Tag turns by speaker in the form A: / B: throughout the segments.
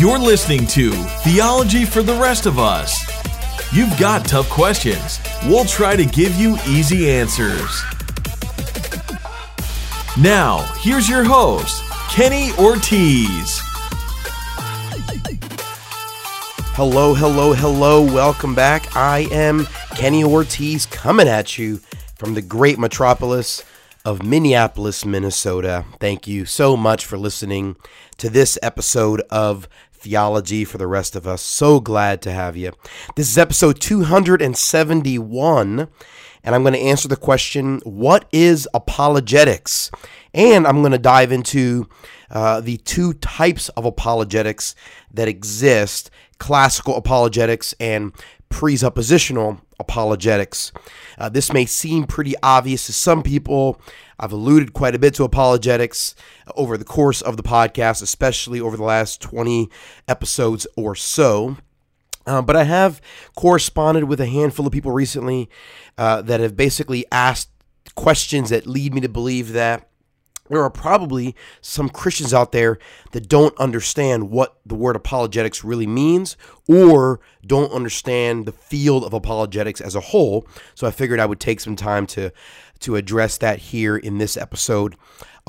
A: You're listening to Theology for the Rest of Us. You've got tough questions. We'll try to give you easy answers. Now, here's your host, Kenny Ortiz.
B: Hello, hello, hello. Welcome back. I am Kenny Ortiz coming at you from the great metropolis of Minneapolis, Minnesota. Thank you so much for listening to this episode of Theology for the Rest of Us. So glad to have you. This is episode 271, and I'm going to answer the question What is apologetics? And I'm going to dive into uh, the two types of apologetics that exist classical apologetics and presuppositional apologetics. Uh, this may seem pretty obvious to some people. I've alluded quite a bit to apologetics over the course of the podcast, especially over the last 20 episodes or so. Uh, but I have corresponded with a handful of people recently uh, that have basically asked questions that lead me to believe that there are probably some Christians out there that don't understand what the word apologetics really means or don't understand the field of apologetics as a whole. So I figured I would take some time to to address that here in this episode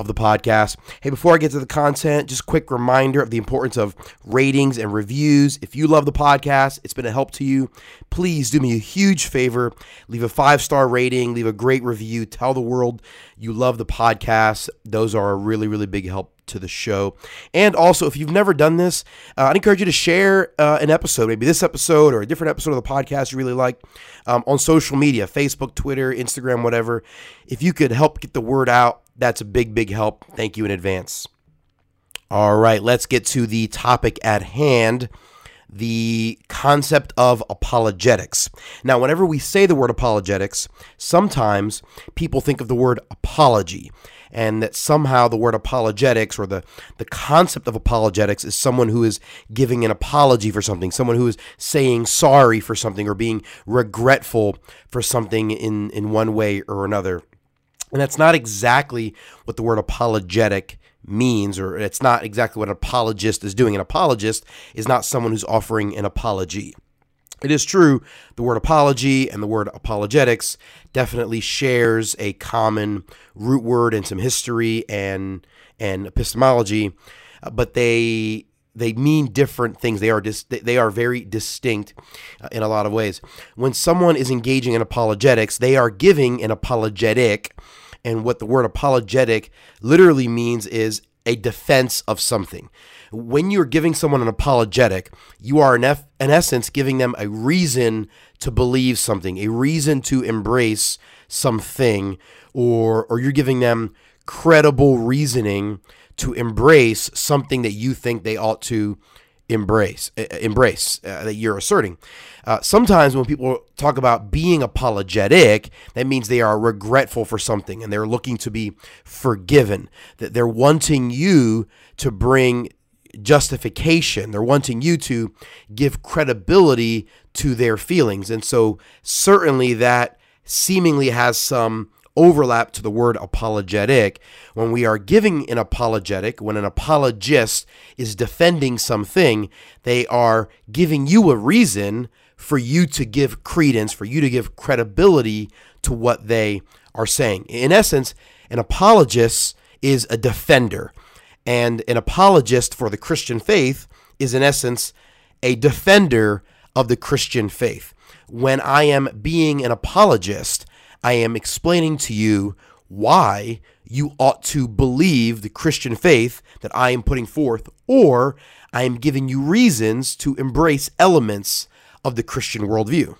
B: of the podcast. Hey, before I get to the content, just quick reminder of the importance of ratings and reviews. If you love the podcast, it's been a help to you, please do me a huge favor. Leave a five star rating, leave a great review, tell the world you love the podcast. Those are a really, really big help to the show. And also, if you've never done this, uh, I'd encourage you to share uh, an episode, maybe this episode or a different episode of the podcast you really like, um, on social media Facebook, Twitter, Instagram, whatever. If you could help get the word out, that's a big, big help. Thank you in advance. All right, let's get to the topic at hand the concept of apologetics. Now, whenever we say the word apologetics, sometimes people think of the word apology and that somehow the word apologetics or the, the concept of apologetics is someone who is giving an apology for something, someone who is saying sorry for something or being regretful for something in, in one way or another. And that's not exactly what the word apologetic means, or it's not exactly what an apologist is doing. An apologist is not someone who's offering an apology. It is true, the word apology and the word apologetics definitely shares a common root word and some history and and epistemology, uh, but they they mean different things. They are dis- they are very distinct uh, in a lot of ways. When someone is engaging in apologetics, they are giving an apologetic, and what the word apologetic literally means is a defense of something. When you're giving someone an apologetic, you are in, eff- in essence giving them a reason to believe something, a reason to embrace something, or or you're giving them credible reasoning to embrace something that you think they ought to embrace embrace uh, that you're asserting. Uh, sometimes when people talk about being apologetic, that means they are regretful for something and they're looking to be forgiven. That they're wanting you to bring justification. They're wanting you to give credibility to their feelings. And so, certainly, that seemingly has some overlap to the word apologetic. When we are giving an apologetic, when an apologist is defending something, they are giving you a reason for you to give credence, for you to give credibility to what they are saying. In essence, an apologist is a defender. And an apologist for the Christian faith is, in essence, a defender of the Christian faith. When I am being an apologist, I am explaining to you why you ought to believe the Christian faith that I am putting forth, or I am giving you reasons to embrace elements of the Christian worldview.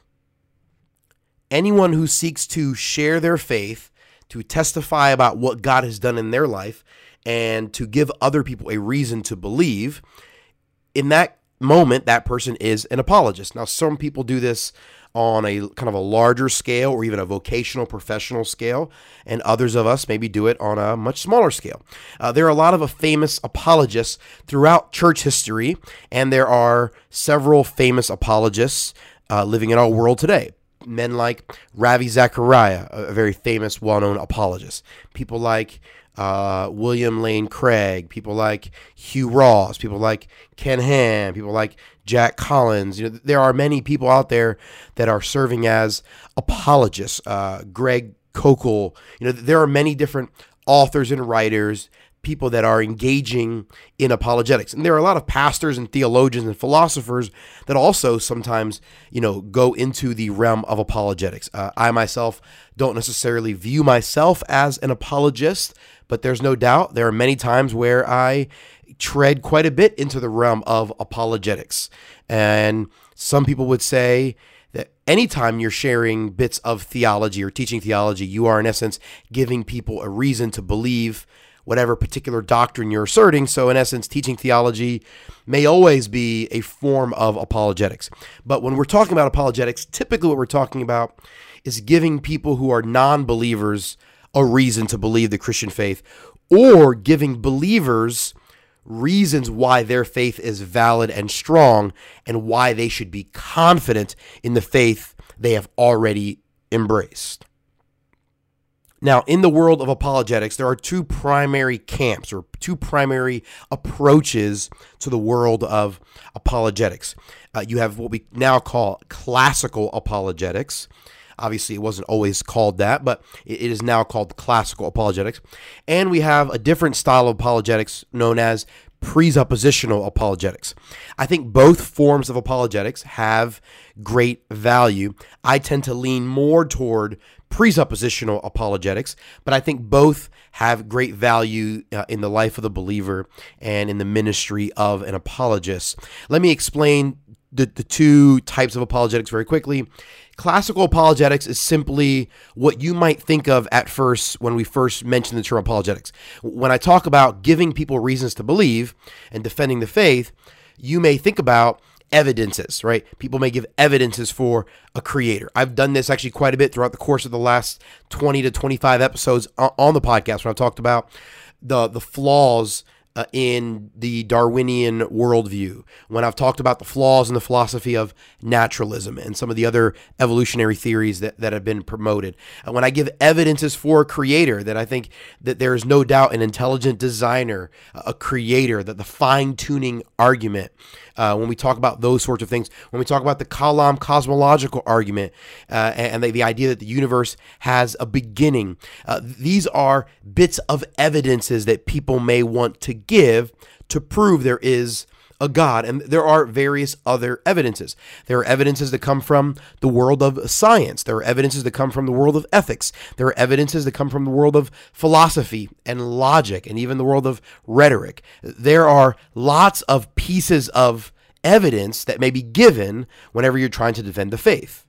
B: Anyone who seeks to share their faith, to testify about what God has done in their life, and to give other people a reason to believe, in that moment, that person is an apologist. Now, some people do this on a kind of a larger scale or even a vocational professional scale, and others of us maybe do it on a much smaller scale. Uh, there are a lot of famous apologists throughout church history, and there are several famous apologists uh, living in our world today men like Ravi Zacharias, a very famous, well known apologist. People like uh, William Lane Craig, people like Hugh Ross, people like Ken Ham, people like Jack Collins. You know, there are many people out there that are serving as apologists. Uh, Greg Koukl. You know, there are many different authors and writers people that are engaging in apologetics. And there are a lot of pastors and theologians and philosophers that also sometimes, you know, go into the realm of apologetics. Uh, I myself don't necessarily view myself as an apologist, but there's no doubt there are many times where I tread quite a bit into the realm of apologetics. And some people would say, that anytime you're sharing bits of theology or teaching theology, you are in essence giving people a reason to believe whatever particular doctrine you're asserting. So, in essence, teaching theology may always be a form of apologetics. But when we're talking about apologetics, typically what we're talking about is giving people who are non believers a reason to believe the Christian faith or giving believers reasons why their faith is valid and strong and why they should be confident in the faith they have already embraced. Now, in the world of apologetics, there are two primary camps or two primary approaches to the world of apologetics. Uh, you have what we now call classical apologetics. Obviously, it wasn't always called that, but it is now called classical apologetics. And we have a different style of apologetics known as presuppositional apologetics. I think both forms of apologetics have great value. I tend to lean more toward presuppositional apologetics, but I think both have great value uh, in the life of the believer and in the ministry of an apologist. Let me explain the, the two types of apologetics very quickly. Classical apologetics is simply what you might think of at first when we first mention the term apologetics. When I talk about giving people reasons to believe and defending the faith, you may think about evidences, right? People may give evidences for a creator. I've done this actually quite a bit throughout the course of the last 20 to 25 episodes on the podcast when I've talked about the the flaws uh, in the Darwinian worldview, when I've talked about the flaws in the philosophy of naturalism and some of the other evolutionary theories that, that have been promoted, and when I give evidences for a creator, that I think that there is no doubt an intelligent designer, a creator, that the fine tuning argument, uh, when we talk about those sorts of things, when we talk about the Kalam cosmological argument uh, and the, the, idea that the universe has a beginning, uh, these are bits of evidences that people may want to give to prove there is a God. And there are various other evidences. There are evidences that come from the world of science. There are evidences that come from the world of ethics. There are evidences that come from the world of philosophy and logic and even the world of rhetoric. There are lots of pieces of evidence that may be given whenever you're trying to defend the faith.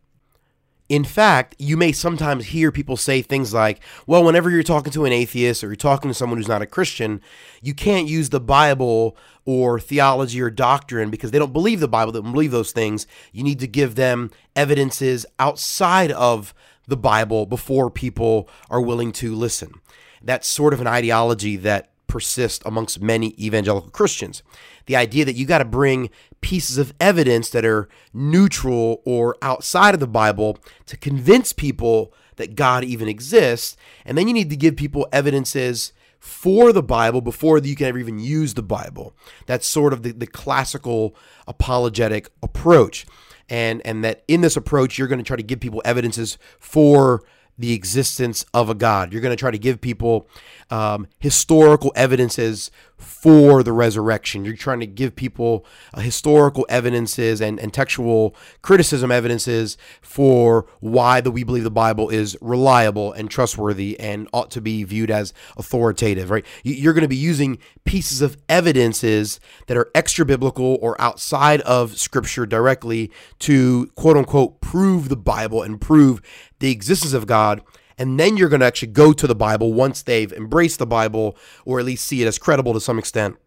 B: In fact, you may sometimes hear people say things like, well, whenever you're talking to an atheist or you're talking to someone who's not a Christian, you can't use the Bible or theology or doctrine because they don't believe the Bible, they don't believe those things. You need to give them evidences outside of the Bible before people are willing to listen. That's sort of an ideology that persists amongst many evangelical Christians. The idea that you got to bring pieces of evidence that are neutral or outside of the Bible to convince people that God even exists. And then you need to give people evidences for the Bible before you can ever even use the Bible. That's sort of the, the classical apologetic approach. And, and that in this approach, you're going to try to give people evidences for the existence of a God. You're going to try to give people um, historical evidences for the resurrection. You're trying to give people uh, historical evidences and, and textual criticism evidences for why the we believe the Bible is reliable and trustworthy and ought to be viewed as authoritative, right? You're going to be using pieces of evidences that are extra biblical or outside of scripture directly to quote unquote prove the Bible and prove the existence of God and then you're going to actually go to the Bible once they've embraced the Bible or at least see it as credible to some extent.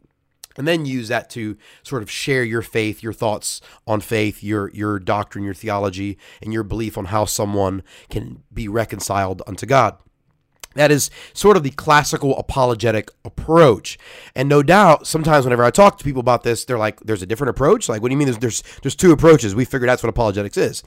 B: And then use that to sort of share your faith, your thoughts on faith, your your doctrine, your theology, and your belief on how someone can be reconciled unto God. That is sort of the classical apologetic approach. And no doubt, sometimes whenever I talk to people about this, they're like, there's a different approach? Like, what do you mean there's, there's, there's two approaches? We figured that's what apologetics is.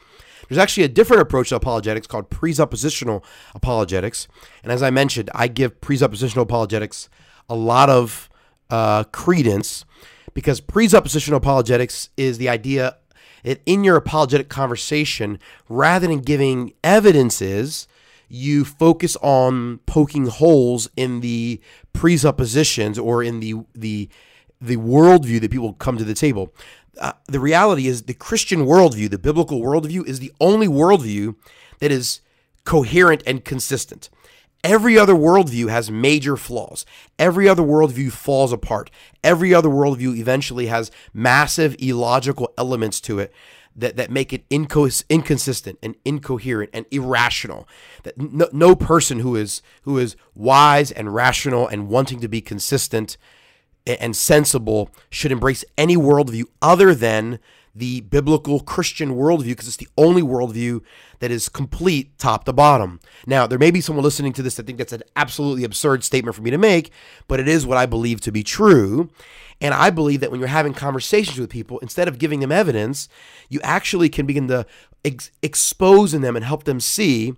B: There's actually a different approach to apologetics called presuppositional apologetics. And as I mentioned, I give presuppositional apologetics a lot of uh, credence because presuppositional apologetics is the idea that in your apologetic conversation, rather than giving evidences, you focus on poking holes in the presuppositions or in the the the worldview that people come to the table. Uh, the reality is the Christian worldview, the biblical worldview, is the only worldview that is coherent and consistent. Every other worldview has major flaws. Every other worldview falls apart. Every other worldview eventually has massive illogical elements to it that, that make it inco- inconsistent and incoherent and irrational. That no, no person who is who is wise and rational and wanting to be consistent and sensible should embrace any worldview other than the biblical Christian worldview because it's the only worldview that is complete top to bottom. Now, there may be someone listening to this that think that's an absolutely absurd statement for me to make, but it is what I believe to be true. And I believe that when you're having conversations with people, instead of giving them evidence, you actually can begin to ex- expose in them and help them see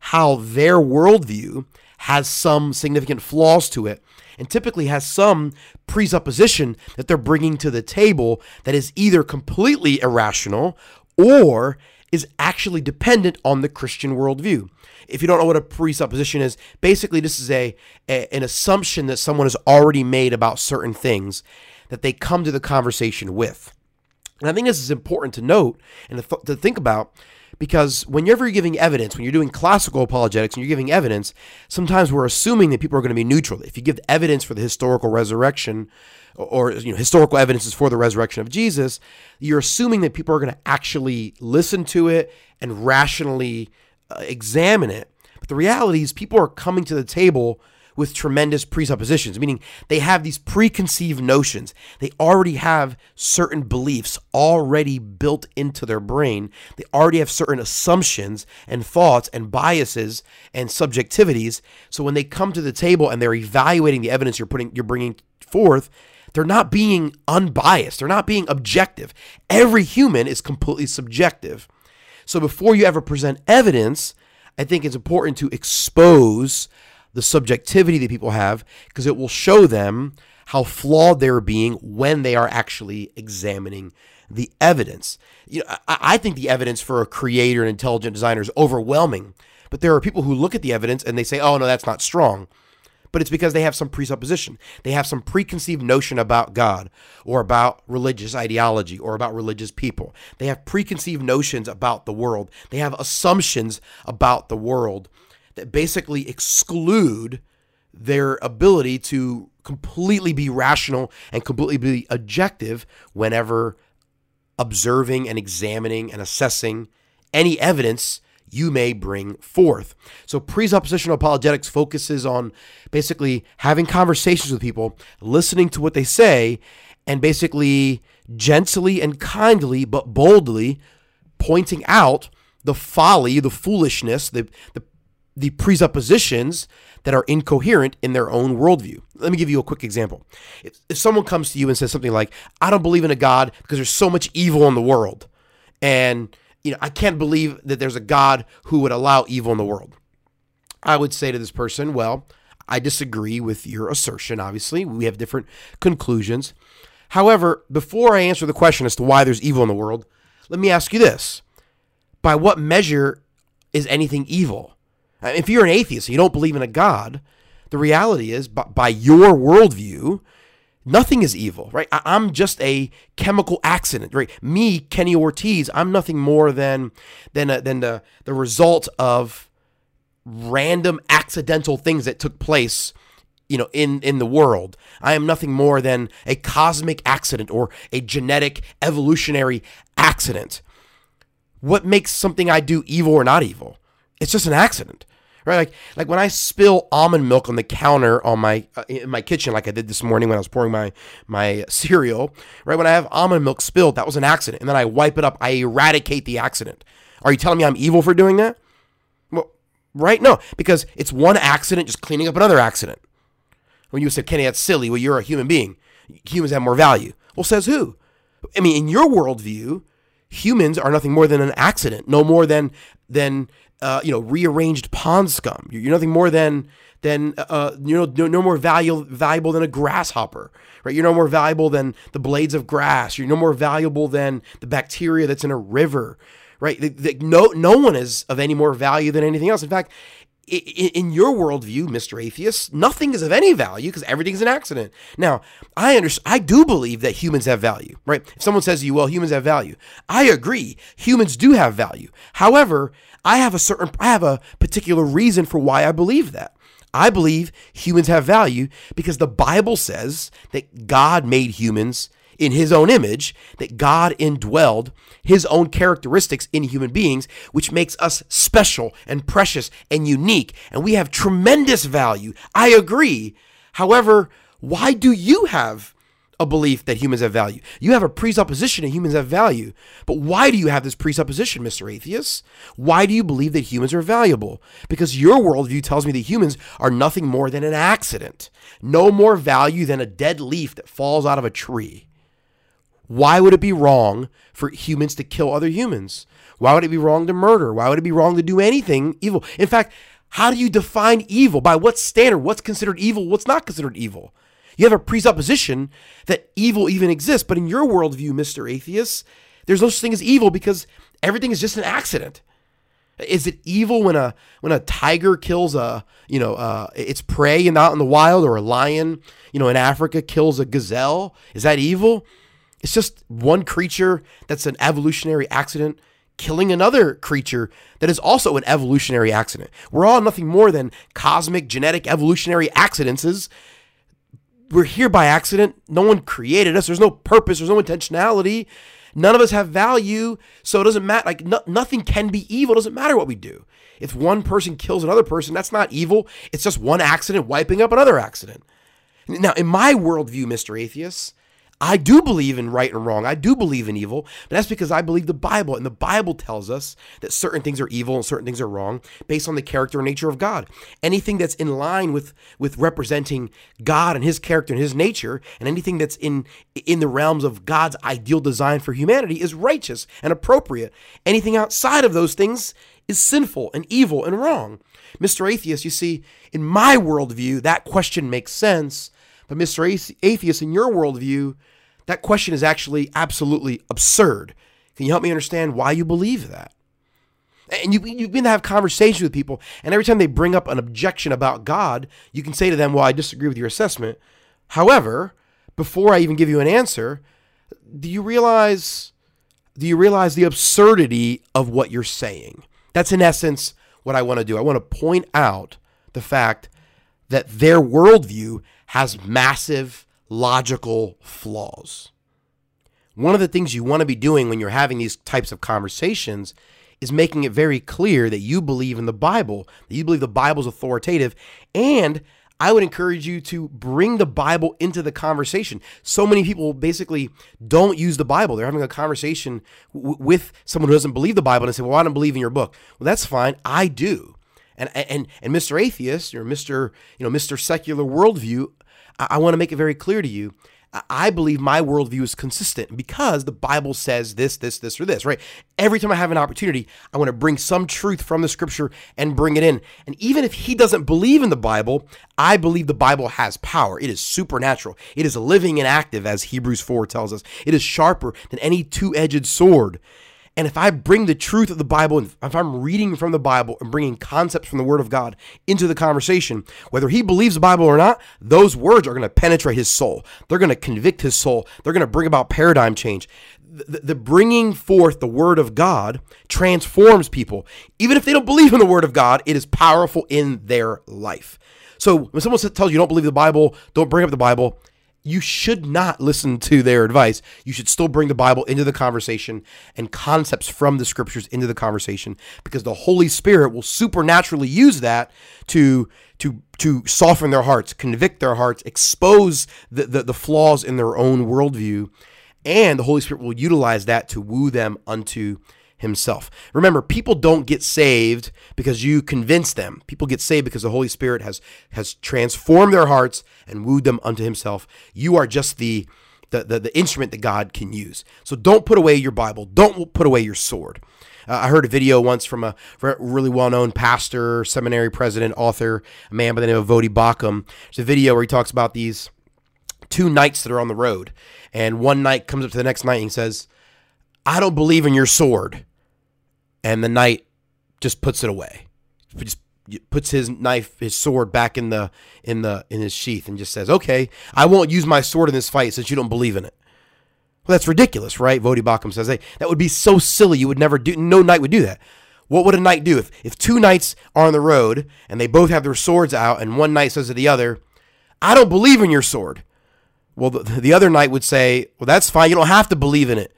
B: how their worldview has some significant flaws to it and typically has some presupposition that they're bringing to the table that is either completely irrational or is actually dependent on the Christian worldview. If you don't know what a presupposition is, basically this is a, a, an assumption that someone has already made about certain things that they come to the conversation with. And I think this is important to note and to, th- to think about because whenever you're giving evidence, when you're doing classical apologetics and you're giving evidence, sometimes we're assuming that people are going to be neutral. If you give evidence for the historical resurrection, or you know historical evidences for the resurrection of Jesus, you're assuming that people are going to actually listen to it and rationally uh, examine it. But the reality is, people are coming to the table with tremendous presuppositions, meaning they have these preconceived notions. They already have certain beliefs already built into their brain. They already have certain assumptions and thoughts and biases and subjectivities. So when they come to the table and they're evaluating the evidence you're putting you're bringing forth, they're not being unbiased. They're not being objective. Every human is completely subjective. So before you ever present evidence, I think it's important to expose the subjectivity that people have because it will show them how flawed they're being when they are actually examining the evidence. You know, I, I think the evidence for a creator and intelligent designer is overwhelming, but there are people who look at the evidence and they say, "Oh no, that's not strong." But it's because they have some presupposition. They have some preconceived notion about God or about religious ideology or about religious people. They have preconceived notions about the world. They have assumptions about the world that basically exclude their ability to completely be rational and completely be objective whenever observing and examining and assessing any evidence you may bring forth. So, presuppositional apologetics focuses on basically having conversations with people, listening to what they say, and basically gently and kindly but boldly pointing out the folly, the foolishness, the, the the presuppositions that are incoherent in their own worldview. Let me give you a quick example. If, if someone comes to you and says something like, I don't believe in a God because there's so much evil in the world, and you know, I can't believe that there's a God who would allow evil in the world. I would say to this person, well, I disagree with your assertion, obviously. We have different conclusions. However, before I answer the question as to why there's evil in the world, let me ask you this. By what measure is anything evil? Uh, if you're an atheist you don't believe in a God, the reality is, by, by your worldview, nothing is evil, right? I, am just a chemical accident, right? Me, Kenny Ortiz, I'm nothing more than than a, than the the result of random accidental things that took place you know in in the world i am nothing more than a cosmic accident or a genetic evolutionary accident what makes something i do evil or not evil it's just an accident right? Like like when I spill almond milk on the counter on my uh, in my kitchen, like I did this morning when I was pouring my my cereal, right? When I have almond milk spilled, that was an accident, and then I wipe it up. I eradicate the accident. Are you telling me I'm evil for doing that? Well, right? No, because it's one accident just cleaning up another accident. When you said, Kenny, that's silly. Well, you're a human being. Humans have more value. Well, says who? I mean, in your worldview, humans are nothing more than an accident, no more than than uh, you know rearranged pond scum. You're, you're nothing more than than uh, you know no, no more valuable valuable than a grasshopper, right? You're no more valuable than the blades of grass. You're no more valuable than the bacteria that's in a river, right? The, the, no no one is of any more value than anything else. In fact, in your worldview, Mr. Atheist, nothing is of any value because everything's an accident. Now, I understand, I do believe that humans have value, right? If someone says to you, well, humans have value, I agree. Humans do have value. However, I have a certain, I have a particular reason for why I believe that. I believe humans have value because the Bible says that God made humans in his own image, that God indwelled his own characteristics in human beings, which makes us special and precious and unique. And we have tremendous value. I agree. However, why do you have a belief that humans have value. You have a presupposition that humans have value. But why do you have this presupposition, Mr. Atheist? Why do you believe that humans are valuable? Because your worldview tells me that humans are nothing more than an accident, no more value than a dead leaf that falls out of a tree. Why would it be wrong for humans to kill other humans? Why would it be wrong to murder? Why would it be wrong to do anything evil? In fact, how do you define evil? By what standard? What's considered evil? What's not considered evil? You have a presupposition that evil even exists, but in your worldview, Mr. Atheist, there's no such thing as evil because everything is just an accident. Is it evil when a when a tiger kills a you know uh, its prey and out in the wild, or a lion you know in Africa kills a gazelle? Is that evil? It's just one creature that's an evolutionary accident killing another creature that is also an evolutionary accident. We're all nothing more than cosmic genetic evolutionary accidents we're here by accident. No one created us. There's no purpose. There's no intentionality. None of us have value. So it doesn't matter. Like no, nothing can be evil. It doesn't matter what we do. If one person kills another person, that's not evil. It's just one accident wiping up another accident. Now, in my worldview, Mr. Atheist, I do believe in right and wrong. I do believe in evil, but that's because I believe the Bible. And the Bible tells us that certain things are evil and certain things are wrong based on the character and nature of God. Anything that's in line with, with representing God and his character and his nature, and anything that's in, in the realms of God's ideal design for humanity is righteous and appropriate. Anything outside of those things is sinful and evil and wrong. Mr. Atheist, you see, in my worldview, that question makes sense but Mr. Atheist, in your worldview, that question is actually absolutely absurd. Can you help me understand why you believe that? And you, you've been to have conversations with people, and every time they bring up an objection about God, you can say to them, Well, I disagree with your assessment. However, before I even give you an answer, do you realize do you realize the absurdity of what you're saying? That's in essence what I want to do. I want to point out the fact that their worldview has massive logical flaws. One of the things you want to be doing when you're having these types of conversations is making it very clear that you believe in the Bible, that you believe the Bible's authoritative, and I would encourage you to bring the Bible into the conversation. So many people basically don't use the Bible. They're having a conversation w- with someone who doesn't believe the Bible and they say, "Well, I don't believe in your book." Well, that's fine. I do. And and and Mr. Atheist or Mr. You know Mr. Secular Worldview, I, I want to make it very clear to you. I believe my worldview is consistent because the Bible says this, this, this, or this, right? Every time I have an opportunity, I want to bring some truth from the scripture and bring it in. And even if he doesn't believe in the Bible, I believe the Bible has power. It is supernatural. It is living and active, as Hebrews 4 tells us. It is sharper than any two edged sword. And if I bring the truth of the Bible, and if I'm reading from the Bible and bringing concepts from the Word of God into the conversation, whether he believes the Bible or not, those words are going to penetrate his soul. They're going to convict his soul. They're going to bring about paradigm change. The, the, bringing forth the Word of God transforms people. Even if they don't believe in the Word of God, it is powerful in their life. So when someone tells you you don't believe the Bible, don't bring up the Bible, you should not listen to their advice. You should still bring the Bible into the conversation and concepts from the scriptures into the conversation because the Holy Spirit will supernaturally use that to to to soften their hearts, convict their hearts, expose the, the, the flaws in their own worldview, and the Holy Spirit will utilize that to woo them unto himself. Remember, people don't get saved because you convince them. People get saved because the Holy Spirit has has transformed their hearts and wooed them unto himself. You are just the the, the, the instrument that God can use. So don't put away your Bible. Don't put away your sword. Uh, I heard a video once from a really well known pastor, seminary president, author, a man by the name of Voddie Baucham. It's a video where he talks about these two knights that are on the road. And one knight comes up to the next knight and says, I don't believe in your sword. And the knight just puts it away. Just puts his knife, his sword back in the in the in his sheath and just says, "Okay, I won't use my sword in this fight since you don't believe in it." Well, that's ridiculous, right? Voddie Baucham says, "Hey, that would be so silly. You would never do. No knight would do that." What would a knight do if if two knights are on the road and they both have their swords out and one knight says to the other, "I don't believe in your sword." Well, the, the other knight would say, "Well, that's fine. You don't have to believe in it."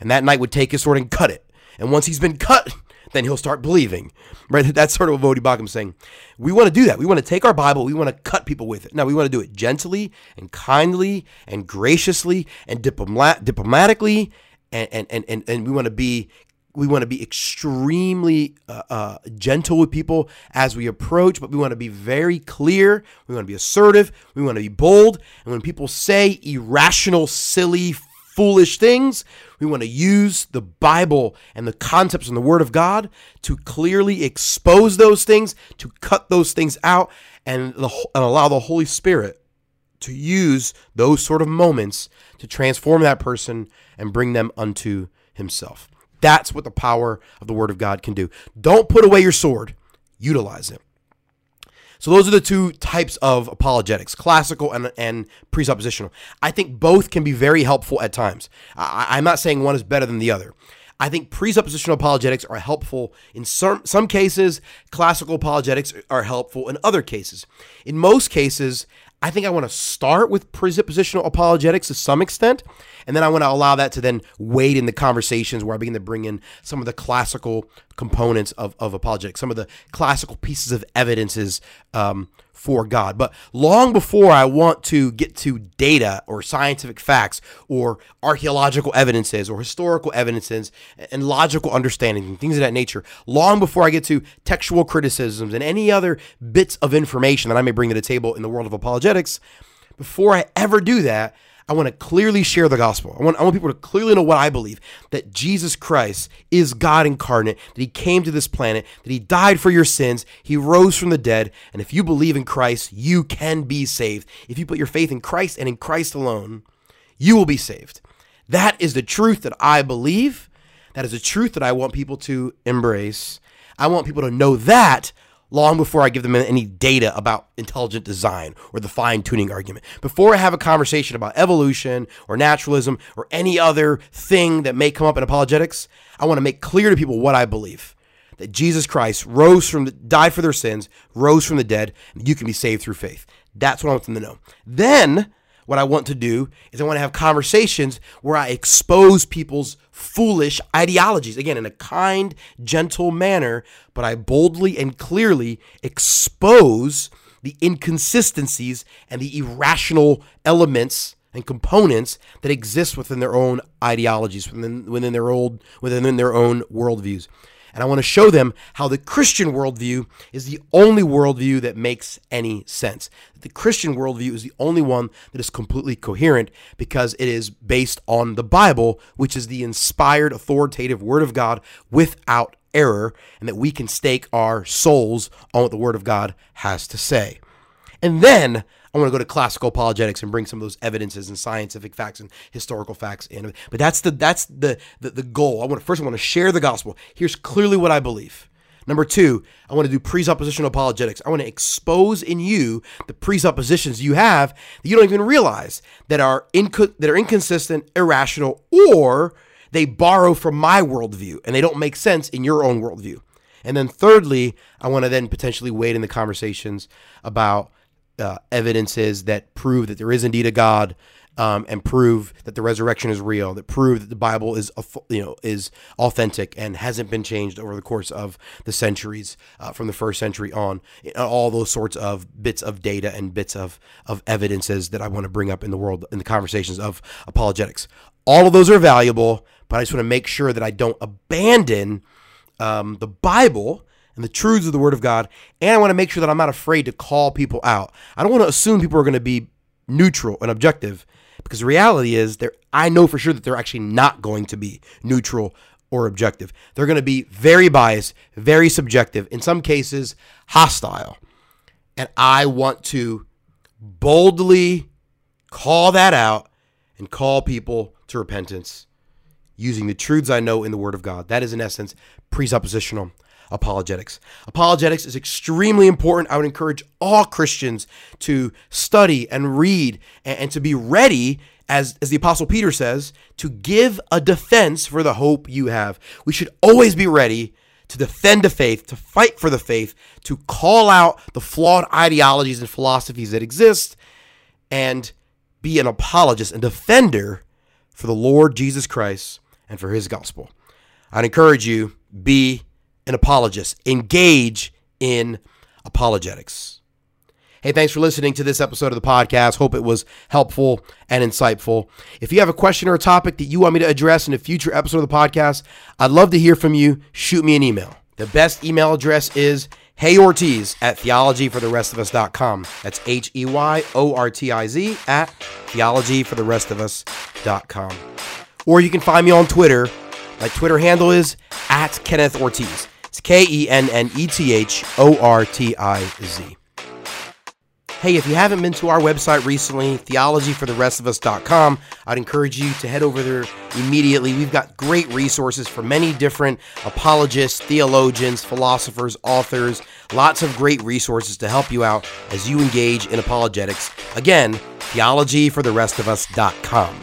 B: And that knight would take his sword and cut it. And once he's been cut, then he'll start believing. Right? That's sort of what Voddie Baucham's saying. We want to do that. We want to take our Bible, we want to cut people with it. Now, we want to do it gently and kindly and graciously and diplomat- diplomatically, and, and, and, and we want to be we want to be extremely uh, uh, gentle with people as we approach, but we want to be very clear. We want to be assertive. We want to be bold. And when people say irrational, silly, foolish things. We want to use the Bible and the concepts and the Word of God to clearly expose those things, to cut those things out, and, the, and allow the Holy Spirit to use those sort of moments to transform that person and bring them unto Himself. That's what the power of the Word of God can do. Don't put away your sword, utilize it. So those are the two types of apologetics, classical and, and presuppositional. I think both can be very helpful at times. I, I'm not saying one is better than the other. I think presuppositional apologetics are helpful in some, some cases, classical apologetics are helpful in other cases. In most cases, I think I want to start with presuppositional apologetics to some extent, and then I want to allow that to then wade in the conversations where I begin to bring in some of the classical components of, of apologetics, some of the classical pieces of evidences um, for God. But long before I want to get to data or scientific facts or archaeological evidences or historical evidences and logical understanding and things of that nature, long before I get to textual criticisms and any other bits of information that I may bring to the table in the world of apologetics, before I ever do that, I want to clearly share the gospel. I want, I want people to clearly know what I believe that Jesus Christ is God incarnate, that he came to this planet, that he died for your sins, he rose from the dead, and if you believe in Christ, you can be saved. If you put your faith in Christ and in Christ alone, you will be saved. That is the truth that I believe. That is the truth that I want people to embrace. I want people to know that long before I give them any data about intelligent design or the fine tuning argument. Before I have a conversation about evolution or naturalism or any other thing that may come up in apologetics, I want to make clear to people what I believe. That Jesus Christ rose from the, died for their sins, rose from the dead, and you can be saved through faith. That's what I want them to know. Then what I want to do is I want to have conversations where I expose people's foolish ideologies. Again, in a kind, gentle manner, but I boldly and clearly expose the inconsistencies and the irrational elements and components that exist within their own ideologies, within, within their old within their own worldviews. And I want to show them how the Christian worldview is the only worldview that makes any sense. The Christian worldview is the only one that is completely coherent because it is based on the Bible, which is the inspired, authoritative Word of God without error, and that we can stake our souls on what the Word of God has to say. And then I want to go to classical apologetics and bring some of those evidences and scientific facts and historical facts in. But that's the that's the the, the goal. I want to first I want to share the gospel. Here's clearly what I believe. Number two, I want to do presuppositional apologetics. I want to expose in you the presuppositions you have that you don't even realize that are inco- that are inconsistent, irrational, or they borrow from my worldview and they don't make sense in your own worldview. And then thirdly, I want to then potentially wade in the conversations about uh, evidences that prove that there is indeed a God, um, and prove that the resurrection is real, that prove that the Bible is you know is authentic and hasn't been changed over the course of the centuries uh, from the first century on. All those sorts of bits of data and bits of of evidences that I want to bring up in the world in the conversations of apologetics. All of those are valuable, but I just want to make sure that I don't abandon um, the Bible and the truths of the Word of God. And I want to make sure that I'm not afraid to call people out. I don't want to assume people are going to be neutral and objective because the reality is there I know for sure that they're actually not going to be neutral or objective. They're going to be very biased, very subjective, in some cases hostile. And I want to boldly call that out and call people to repentance using the truths I know in the Word of God. That is, in essence, presuppositional apologetics. Apologetics is extremely important. I would encourage all Christians to study and read and, and, to be ready, as, as the Apostle Peter says, to give a defense for the hope you have. We should always be ready to defend the faith, to fight for the faith, to call out the flawed ideologies and philosophies that exist, and be an apologist and defender for the Lord Jesus Christ and for his gospel. I'd encourage you, be an apologist. Engage in apologetics. Hey, thanks for listening to this episode of the podcast. Hope it was helpful and insightful. If you have a question or a topic that you want me to address in a future episode of the podcast, I'd love to hear from you. Shoot me an email. The best email address is heyortiz at theologyfortherestofus.com. That's H E Y O R T I Z at theologyfortherestofus.com. Or you can find me on Twitter. My Twitter handle is at Kenneth Ortiz. It's K E N N E T H O R T I Z. Hey, if you haven't been to our website recently, theologyfortherestofus.com, I'd encourage you to head over there immediately. We've got great resources for many different apologists, theologians, philosophers, authors, lots of great resources to help you out as you engage in apologetics. Again, theologyfortherestofus.com.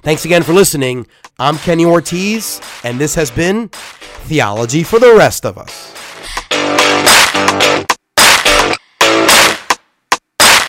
B: Thanks again for listening. I'm Kenny Ortiz, and this has been Theology for the Rest of Us.